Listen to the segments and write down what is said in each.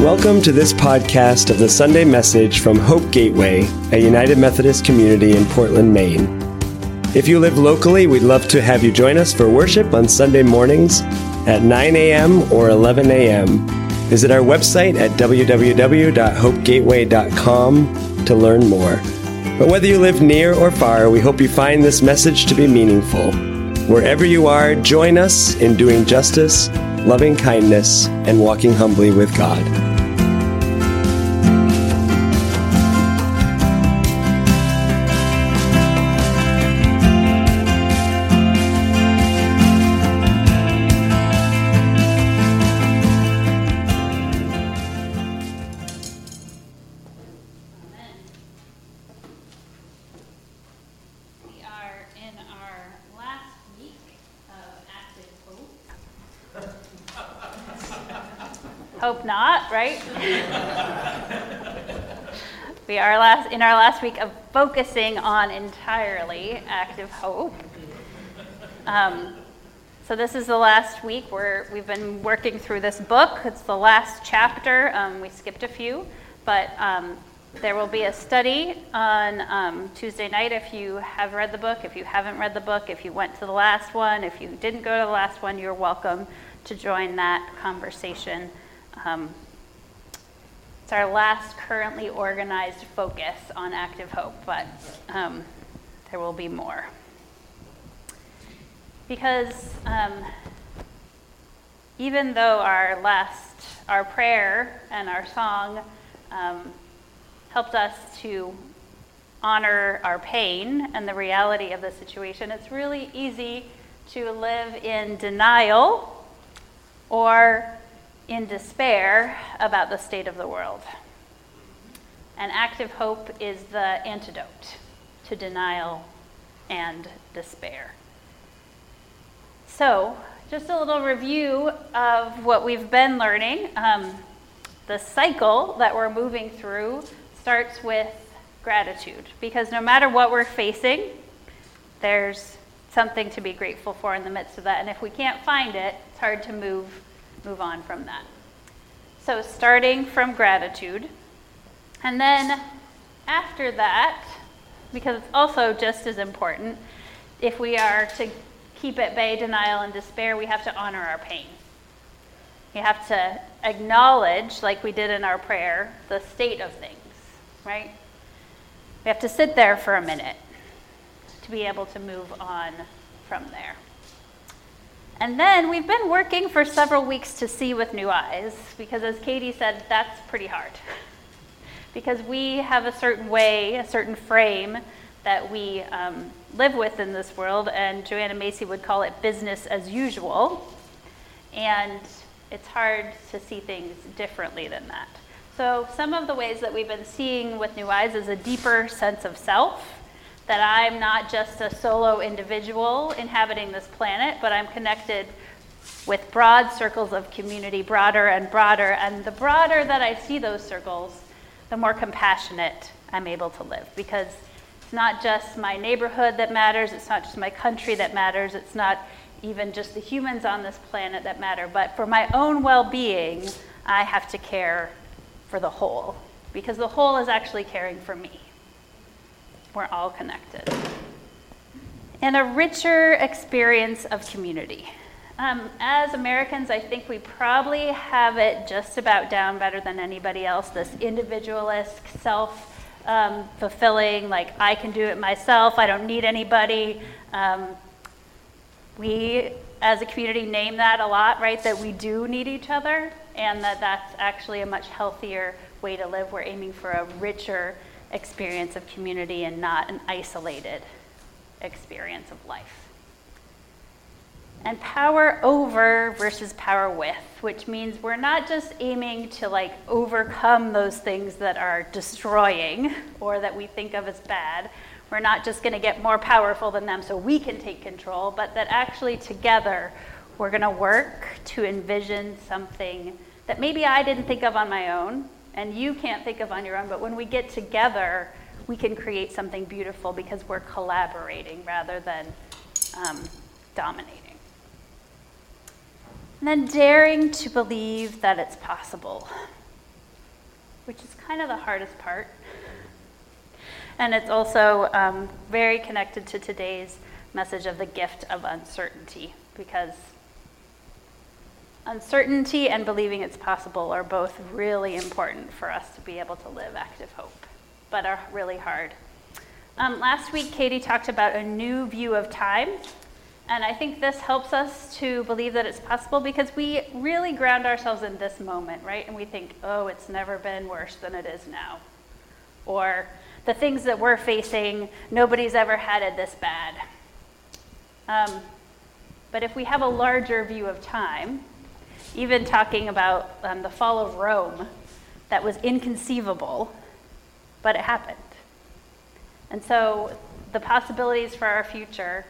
Welcome to this podcast of the Sunday message from Hope Gateway, a United Methodist community in Portland, Maine. If you live locally, we'd love to have you join us for worship on Sunday mornings at 9 a.m. or 11 a.m. Visit our website at www.hopegateway.com to learn more. But whether you live near or far, we hope you find this message to be meaningful. Wherever you are, join us in doing justice, loving kindness, and walking humbly with God. Hope. Not, right? we are last in our last week of focusing on entirely active hope. Um, so this is the last week where we've been working through this book. It's the last chapter. Um, we skipped a few, but um, there will be a study on um, Tuesday night if you have read the book. If you haven't read the book, if you went to the last one, if you didn't go to the last one, you're welcome to join that conversation. Um, it's our last currently organized focus on active hope, but um, there will be more. Because um, even though our last, our prayer and our song um, helped us to honor our pain and the reality of the situation, it's really easy to live in denial or in despair about the state of the world. And active hope is the antidote to denial and despair. So, just a little review of what we've been learning. Um, the cycle that we're moving through starts with gratitude because no matter what we're facing, there's something to be grateful for in the midst of that. And if we can't find it, it's hard to move move on from that. So starting from gratitude. And then after that, because it's also just as important, if we are to keep at bay denial and despair, we have to honor our pain. We have to acknowledge, like we did in our prayer, the state of things, right? We have to sit there for a minute to be able to move on from there. And then we've been working for several weeks to see with new eyes, because as Katie said, that's pretty hard. because we have a certain way, a certain frame that we um, live with in this world, and Joanna Macy would call it business as usual. And it's hard to see things differently than that. So, some of the ways that we've been seeing with New Eyes is a deeper sense of self, that I'm not just a solo individual inhabiting this planet, but I'm connected with broad circles of community, broader and broader. And the broader that I see those circles, the more compassionate I'm able to live because it's not just my neighborhood that matters, it's not just my country that matters, it's not even just the humans on this planet that matter, but for my own well being, I have to care for the whole because the whole is actually caring for me. We're all connected. And a richer experience of community. Um, as Americans, I think we probably have it just about down better than anybody else this individualist, self um, fulfilling, like I can do it myself, I don't need anybody. Um, we, as a community, name that a lot, right? That we do need each other, and that that's actually a much healthier way to live. We're aiming for a richer experience of community and not an isolated experience of life. And power over versus power with, which means we're not just aiming to like overcome those things that are destroying or that we think of as bad. We're not just going to get more powerful than them so we can take control, but that actually together we're going to work to envision something that maybe I didn't think of on my own and you can't think of on your own, but when we get together, we can create something beautiful because we're collaborating rather than um, dominating. And then daring to believe that it's possible. which is kind of the hardest part. And it's also um, very connected to today's message of the gift of uncertainty, because uncertainty and believing it's possible are both really important for us to be able to live active hope, but are really hard. Um, last week, Katie talked about a new view of time. And I think this helps us to believe that it's possible because we really ground ourselves in this moment, right? And we think, oh, it's never been worse than it is now. Or the things that we're facing, nobody's ever had it this bad. Um, but if we have a larger view of time, even talking about um, the fall of Rome, that was inconceivable, but it happened. And so the possibilities for our future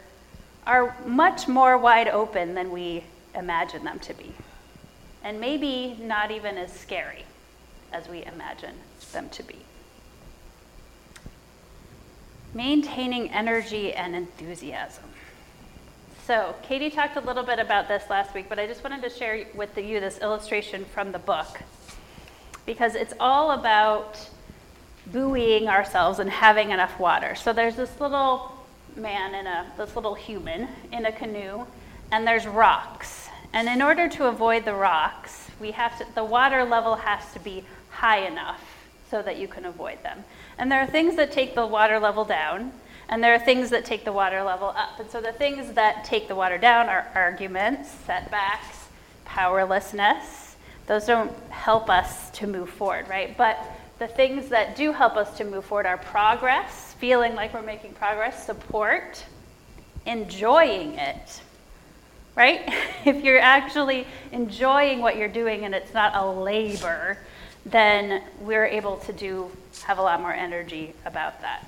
are much more wide open than we imagine them to be. And maybe not even as scary as we imagine them to be. Maintaining energy and enthusiasm. So, Katie talked a little bit about this last week, but I just wanted to share with you this illustration from the book because it's all about buoying ourselves and having enough water. So, there's this little man in a this little human in a canoe, and there's rocks. And in order to avoid the rocks, we have to the water level has to be high enough so that you can avoid them. And there are things that take the water level down, and there are things that take the water level up. And so the things that take the water down are arguments, setbacks, powerlessness. Those don't help us to move forward, right? But the things that do help us to move forward are progress, feeling like we're making progress, support, enjoying it, right? if you're actually enjoying what you're doing and it's not a labor, then we're able to do have a lot more energy about that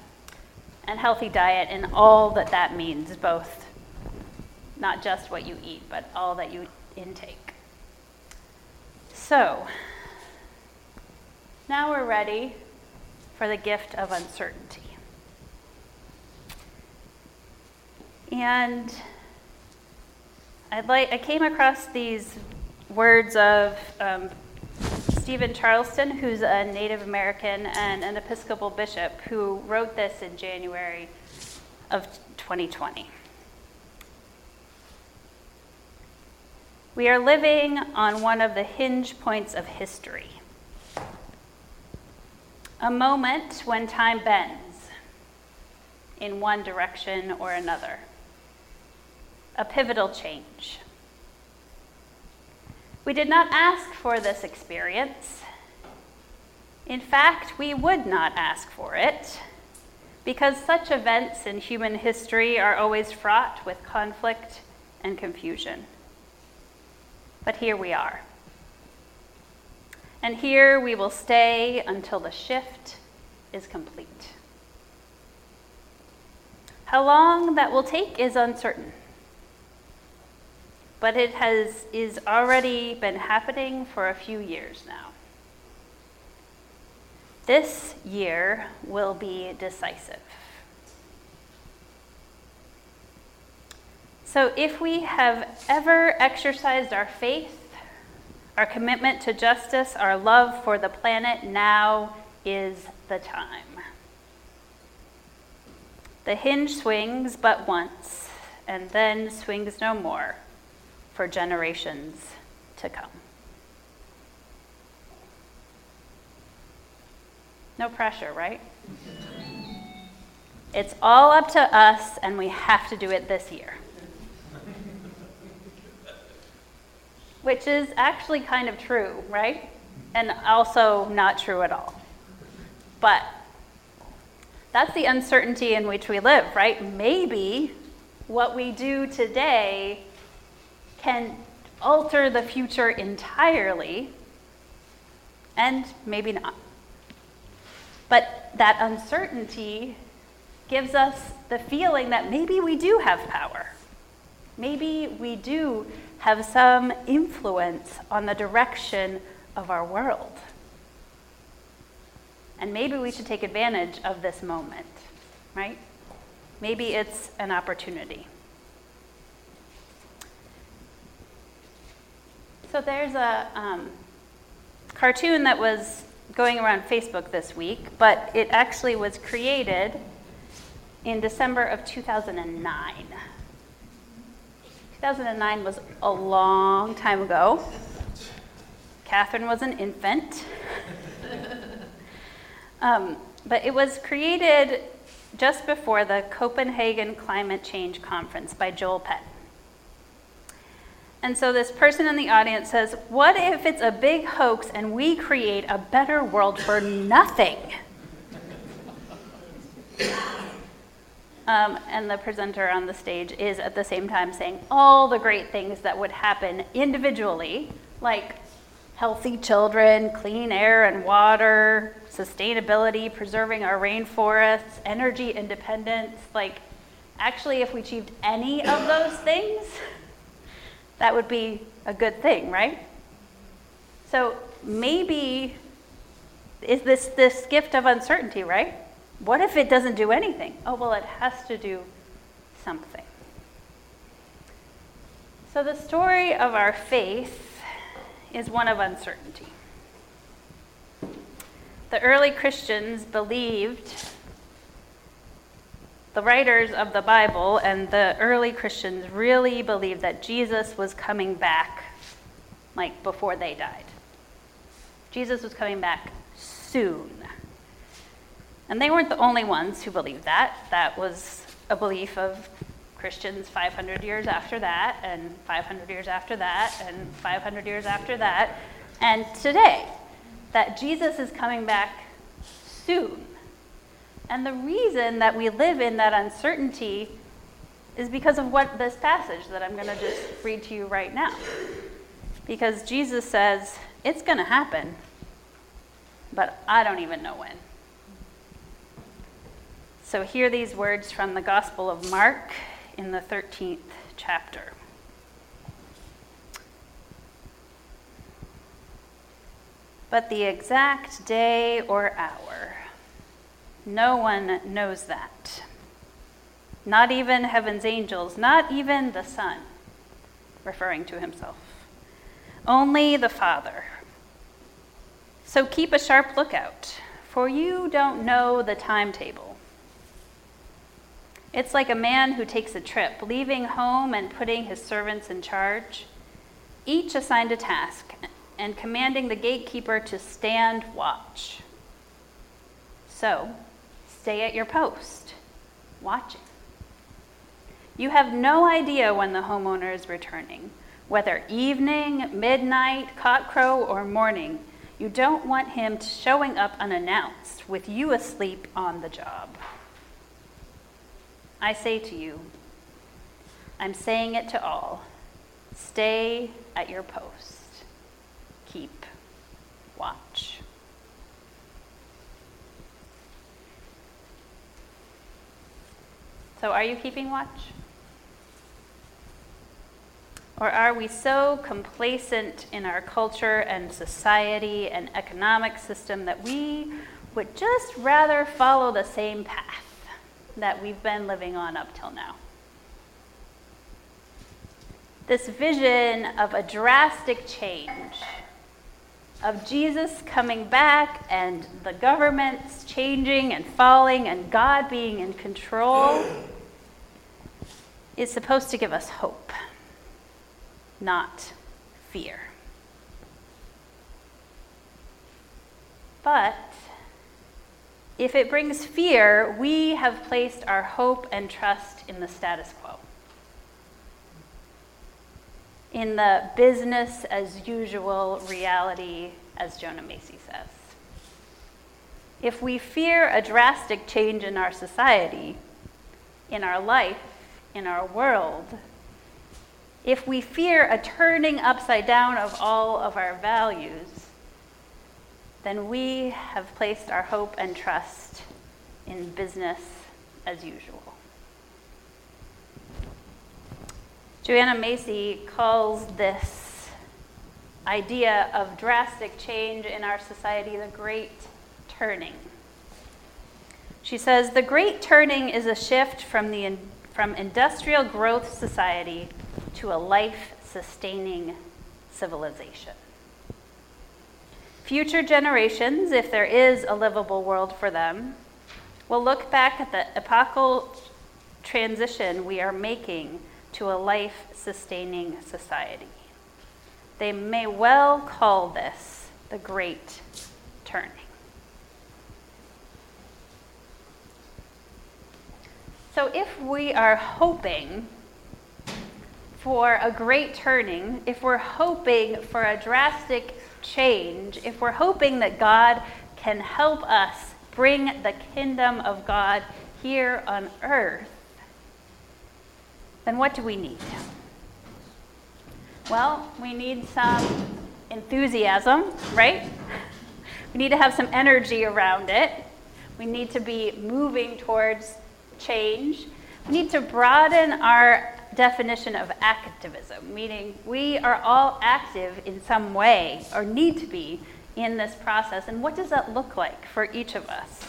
and healthy diet and all that that means, both not just what you eat, but all that you intake. So, now we're ready for the gift of uncertainty. And I'd like, I came across these words of um, Steven Charleston, who's a Native American and an Episcopal bishop, who wrote this in January of 2020. We are living on one of the hinge points of history. A moment when time bends in one direction or another. A pivotal change. We did not ask for this experience. In fact, we would not ask for it because such events in human history are always fraught with conflict and confusion. But here we are. And here we will stay until the shift is complete. How long that will take is uncertain but it has is already been happening for a few years now. This year will be decisive. So, if we have ever exercised our faith, our commitment to justice, our love for the planet, now is the time. The hinge swings but once, and then swings no more for generations to come. No pressure, right? It's all up to us, and we have to do it this year. Which is actually kind of true, right? And also not true at all. But that's the uncertainty in which we live, right? Maybe what we do today can alter the future entirely, and maybe not. But that uncertainty gives us the feeling that maybe we do have power. Maybe we do have some influence on the direction of our world. And maybe we should take advantage of this moment, right? Maybe it's an opportunity. So there's a um, cartoon that was going around Facebook this week, but it actually was created in December of 2009. 2009 was a long time ago. Catherine was an infant. um, but it was created just before the Copenhagen Climate Change Conference by Joel Pett. And so this person in the audience says, What if it's a big hoax and we create a better world for nothing? Um, and the presenter on the stage is at the same time saying all the great things that would happen individually, like healthy children, clean air and water, sustainability, preserving our rainforests, energy independence. Like, actually, if we achieved any of those things, that would be a good thing, right? So maybe is this this gift of uncertainty, right? What if it doesn't do anything? Oh, well, it has to do something. So the story of our faith is one of uncertainty. The early Christians believed the writers of the Bible and the early Christians really believed that Jesus was coming back like before they died. Jesus was coming back soon. And they weren't the only ones who believed that. That was a belief of Christians 500 years after that, and 500 years after that, and 500 years after that, and today, that Jesus is coming back soon. And the reason that we live in that uncertainty is because of what this passage that I'm going to just read to you right now. Because Jesus says, it's going to happen, but I don't even know when. So, hear these words from the Gospel of Mark in the 13th chapter. But the exact day or hour, no one knows that. Not even heaven's angels, not even the Son, referring to himself. Only the Father. So keep a sharp lookout, for you don't know the timetable. It's like a man who takes a trip, leaving home and putting his servants in charge, each assigned a task, and commanding the gatekeeper to stand watch. So, Stay at your post, watching. You have no idea when the homeowner is returning, whether evening, midnight, cockcrow, or morning. You don't want him showing up unannounced with you asleep on the job. I say to you, I'm saying it to all stay at your post, keep watch. So, are you keeping watch? Or are we so complacent in our culture and society and economic system that we would just rather follow the same path that we've been living on up till now? This vision of a drastic change of Jesus coming back and the governments changing and falling and God being in control is supposed to give us hope, not fear. But if it brings fear, we have placed our hope and trust in the status quo in the business as usual reality, as Joanna Macy says. If we fear a drastic change in our society, in our life, in our world, if we fear a turning upside down of all of our values, then we have placed our hope and trust in business as usual. Joanna Macy calls this idea of drastic change in our society the great turning. She says the great turning is a shift from, the, from industrial growth society to a life sustaining civilization. future generations, if there is a livable world for them, will look back at the epochal transition we are making to a life sustaining society. They may well call this the Great Turning. So, if we are hoping for a great turning, if we're hoping for a drastic change, if we're hoping that God can help us bring the kingdom of God here on earth, then what do we need? Well, we need some enthusiasm, right? We need to have some energy around it. We need to be moving towards change. We need to broaden our definition of activism, meaning we are all active in some way or need to be in this process. And what does that look like for each of us?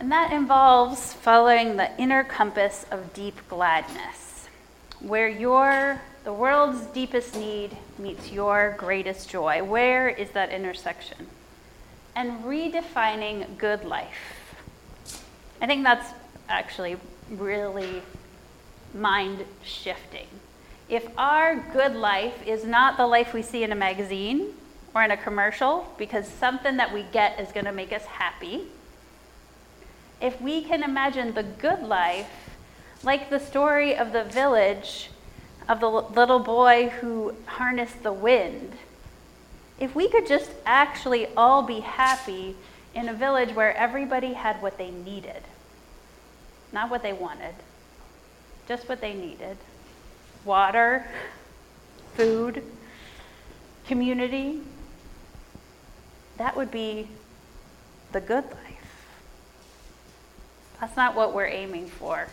And that involves following the inner compass of deep gladness, where your the world's deepest need meets your greatest joy. Where is that intersection? And redefining good life. I think that's actually really mind shifting. If our good life is not the life we see in a magazine or in a commercial, because something that we get is going to make us happy, if we can imagine the good life, like the story of the village of the little boy who harnessed the wind, if we could just actually all be happy in a village where everybody had what they needed, not what they wanted, just what they needed water, food, community, that would be the good life. That's not what we're aiming for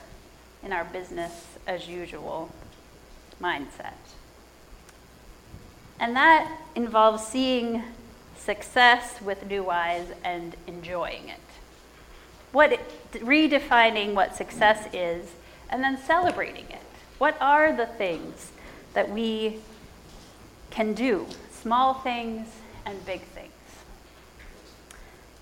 in our business as usual mindset. And that involves seeing success with new eyes and enjoying it. What redefining what success is and then celebrating it. What are the things that we can do? Small things and big things.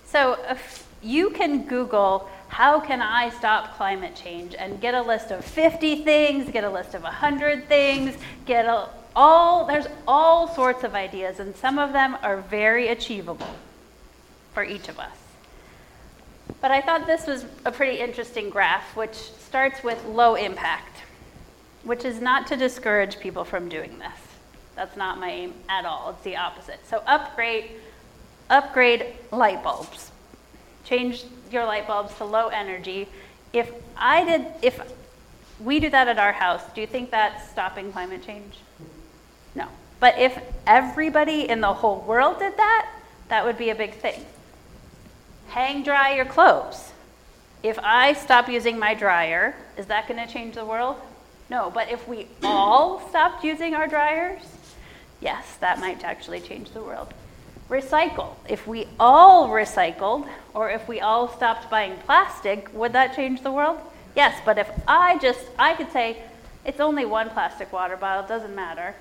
So if you can Google, how can I stop climate change, and get a list of 50 things, get a list of 100 things, get a, all, there's all sorts of ideas, and some of them are very achievable for each of us. But I thought this was a pretty interesting graph, which starts with low impact, which is not to discourage people from doing this. That's not my aim at all. It's the opposite. So upgrade upgrade light bulbs. Change your light bulbs to low energy. If I did if we do that at our house, do you think that's stopping climate change? No. But if everybody in the whole world did that, that would be a big thing hang dry your clothes. If I stop using my dryer, is that going to change the world? No, but if we all stopped using our dryers, yes, that might actually change the world. Recycle. If we all recycled, or if we all stopped buying plastic, would that change the world? Yes, but if I just, I could say, it's only one plastic water bottle, doesn't matter.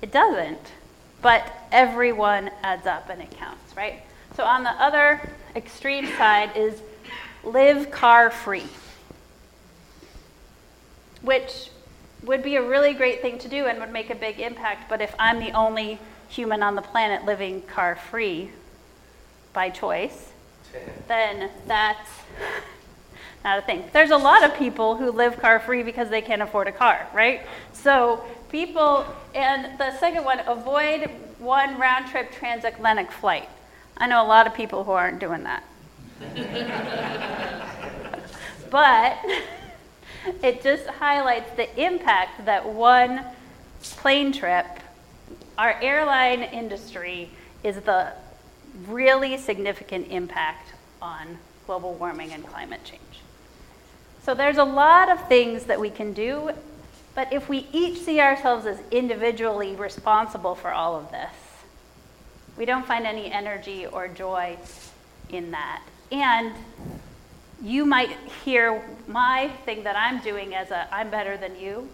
It doesn't, but everyone adds up and it counts, right? So on the other extreme side is live car free, which would be a really great thing to do and would make a big impact. But if I'm the only human on the planet living car free by choice, then that's not a thing. There's a lot of people who live car free because they can't afford a car, right? So people, and the second one, avoid one round trip transatlantic flight. I know a lot of people who aren't doing that. but it just highlights the impact that one plane trip, our airline industry, is the really significant impact on global warming and climate change. So there's a lot of things that we can do, but if we each see ourselves as individually responsible for all of this, we don't find any energy or joy in that. And you might hear my thing that I'm doing as a I'm better than you.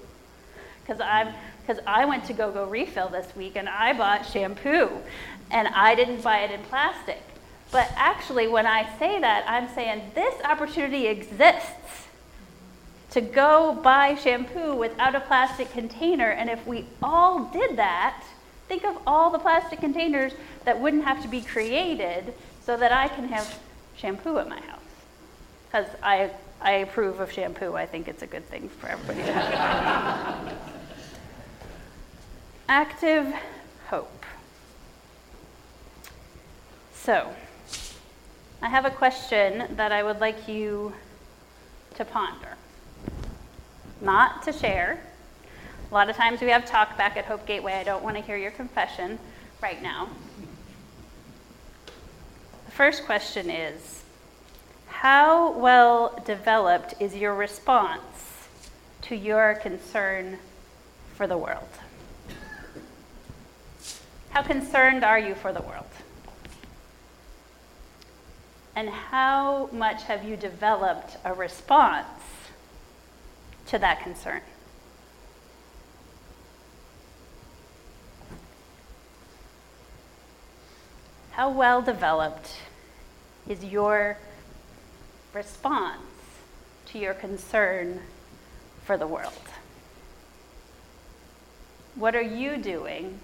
because I'm because I went to go go refill this week and I bought shampoo and I didn't buy it in plastic. But actually, when I say that, I'm saying this opportunity exists to go buy shampoo without a plastic container. And if we all did that, think of all the plastic containers that wouldn't have to be created so that I can have shampoo at my house. Because I, I approve of shampoo. I think it's a good thing for everybody. Active hope. So, I have a question that I would like you to ponder. Not to share. A lot of times we have talk back at Hope Gateway. I don't want to hear your confession right now. The first question is How well developed is your response to your concern for the world? How concerned are you for the world? And how much have you developed a response to that concern? How well developed is your response to your concern for the world? What are you doing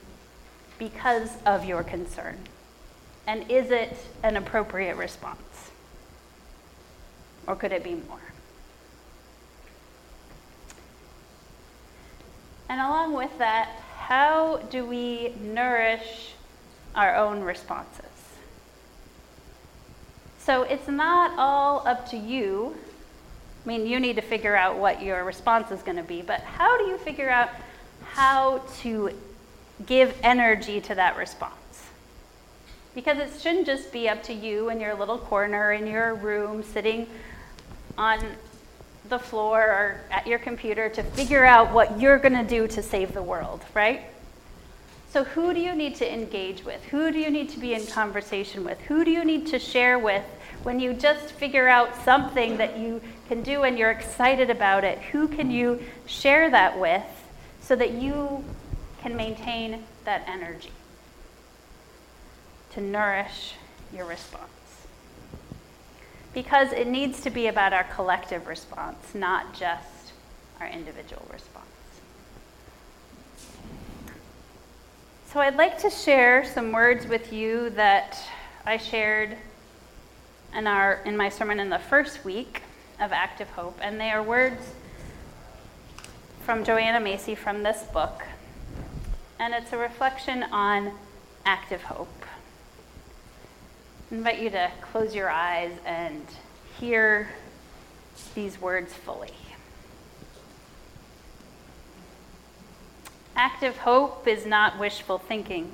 because of your concern? And is it an appropriate response? Or could it be more? And along with that, how do we nourish our own responses? So it's not all up to you. I mean, you need to figure out what your response is going to be, but how do you figure out how to give energy to that response? Because it shouldn't just be up to you in your little corner in your room sitting on the floor or at your computer to figure out what you're going to do to save the world, right? So, who do you need to engage with? Who do you need to be in conversation with? Who do you need to share with when you just figure out something that you can do and you're excited about it? Who can you share that with so that you can maintain that energy? to nourish your response. Because it needs to be about our collective response, not just our individual response. So I'd like to share some words with you that I shared in, our, in my sermon in the first week of Active Hope, and they are words from Joanna Macy from this book. And it's a reflection on active hope. I invite you to close your eyes and hear these words fully. Active hope is not wishful thinking.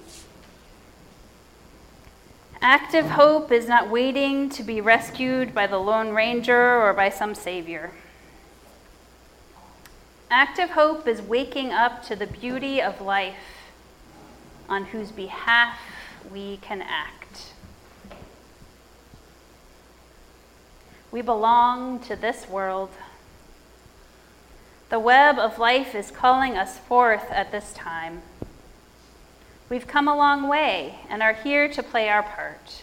Active hope is not waiting to be rescued by the Lone Ranger or by some savior. Active hope is waking up to the beauty of life on whose behalf we can act. We belong to this world. The web of life is calling us forth at this time. We've come a long way and are here to play our part.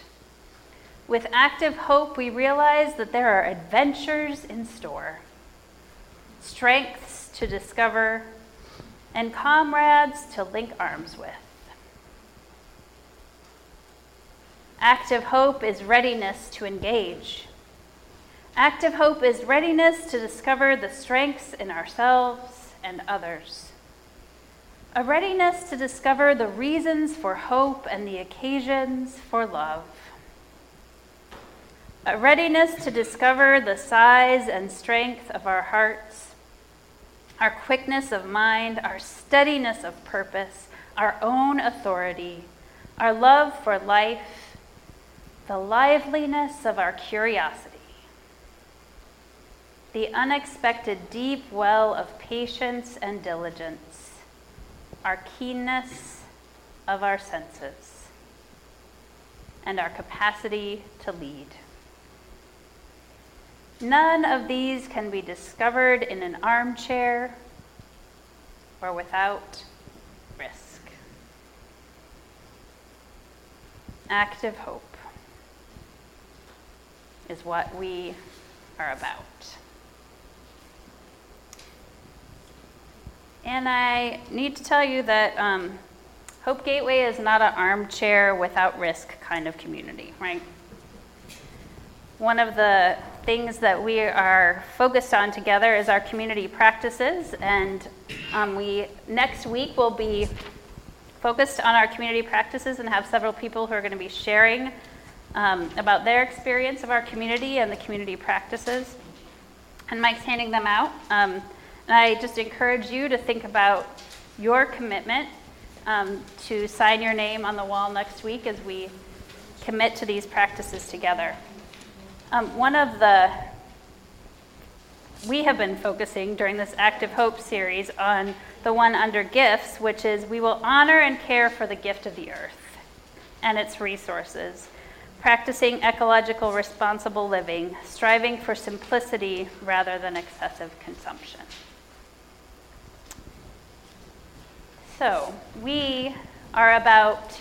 With active hope, we realize that there are adventures in store, strengths to discover, and comrades to link arms with. Active hope is readiness to engage Active hope is readiness to discover the strengths in ourselves and others. A readiness to discover the reasons for hope and the occasions for love. A readiness to discover the size and strength of our hearts, our quickness of mind, our steadiness of purpose, our own authority, our love for life, the liveliness of our curiosity the unexpected deep well of patience and diligence, our keenness of our senses, and our capacity to lead. None of these can be discovered in an armchair or without risk. Active hope is what we are about. And I need to tell you that um, Hope Gateway is not an armchair without risk kind of community, right? One of the things that we are focused on together is our community practices, and um, we next week will be focused on our community practices and have several people who are going to be sharing um, about their experience of our community and the community practices. And Mike's handing them out. Um, and I just encourage you to think about your commitment um, to sign your name on the wall next week as we commit to these practices together. Um, one of the we have been focusing during this Active Hope series on the one under gifts, which is we will honor and care for the gift of the earth and its resources, practicing ecological responsible living, striving for simplicity rather than excessive consumption. So, we are about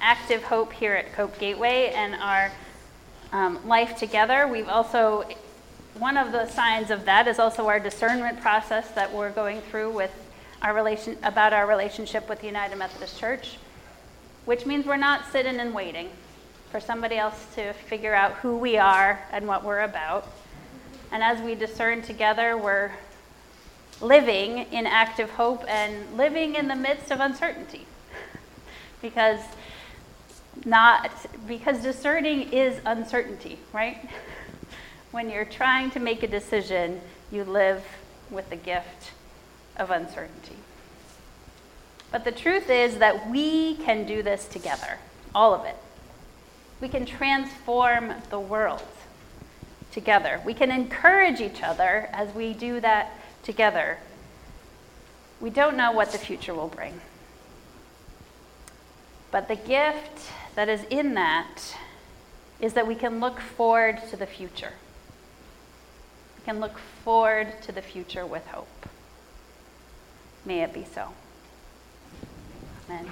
active hope here at Hope Gateway and our um, life together. We've also, one of the signs of that is also our discernment process that we're going through with our relation, about our relationship with the United Methodist Church, which means we're not sitting and waiting for somebody else to figure out who we are and what we're about. And as we discern together, we're living in active hope and living in the midst of uncertainty. because not because discerning is uncertainty, right? when you're trying to make a decision, you live with the gift of uncertainty. But the truth is that we can do this together, all of it. We can transform the world together. We can encourage each other as we do that together. We don't know what the future will bring. But the gift that is in that is that we can look forward to the future. We can look forward to the future with hope. May it be so. Amen.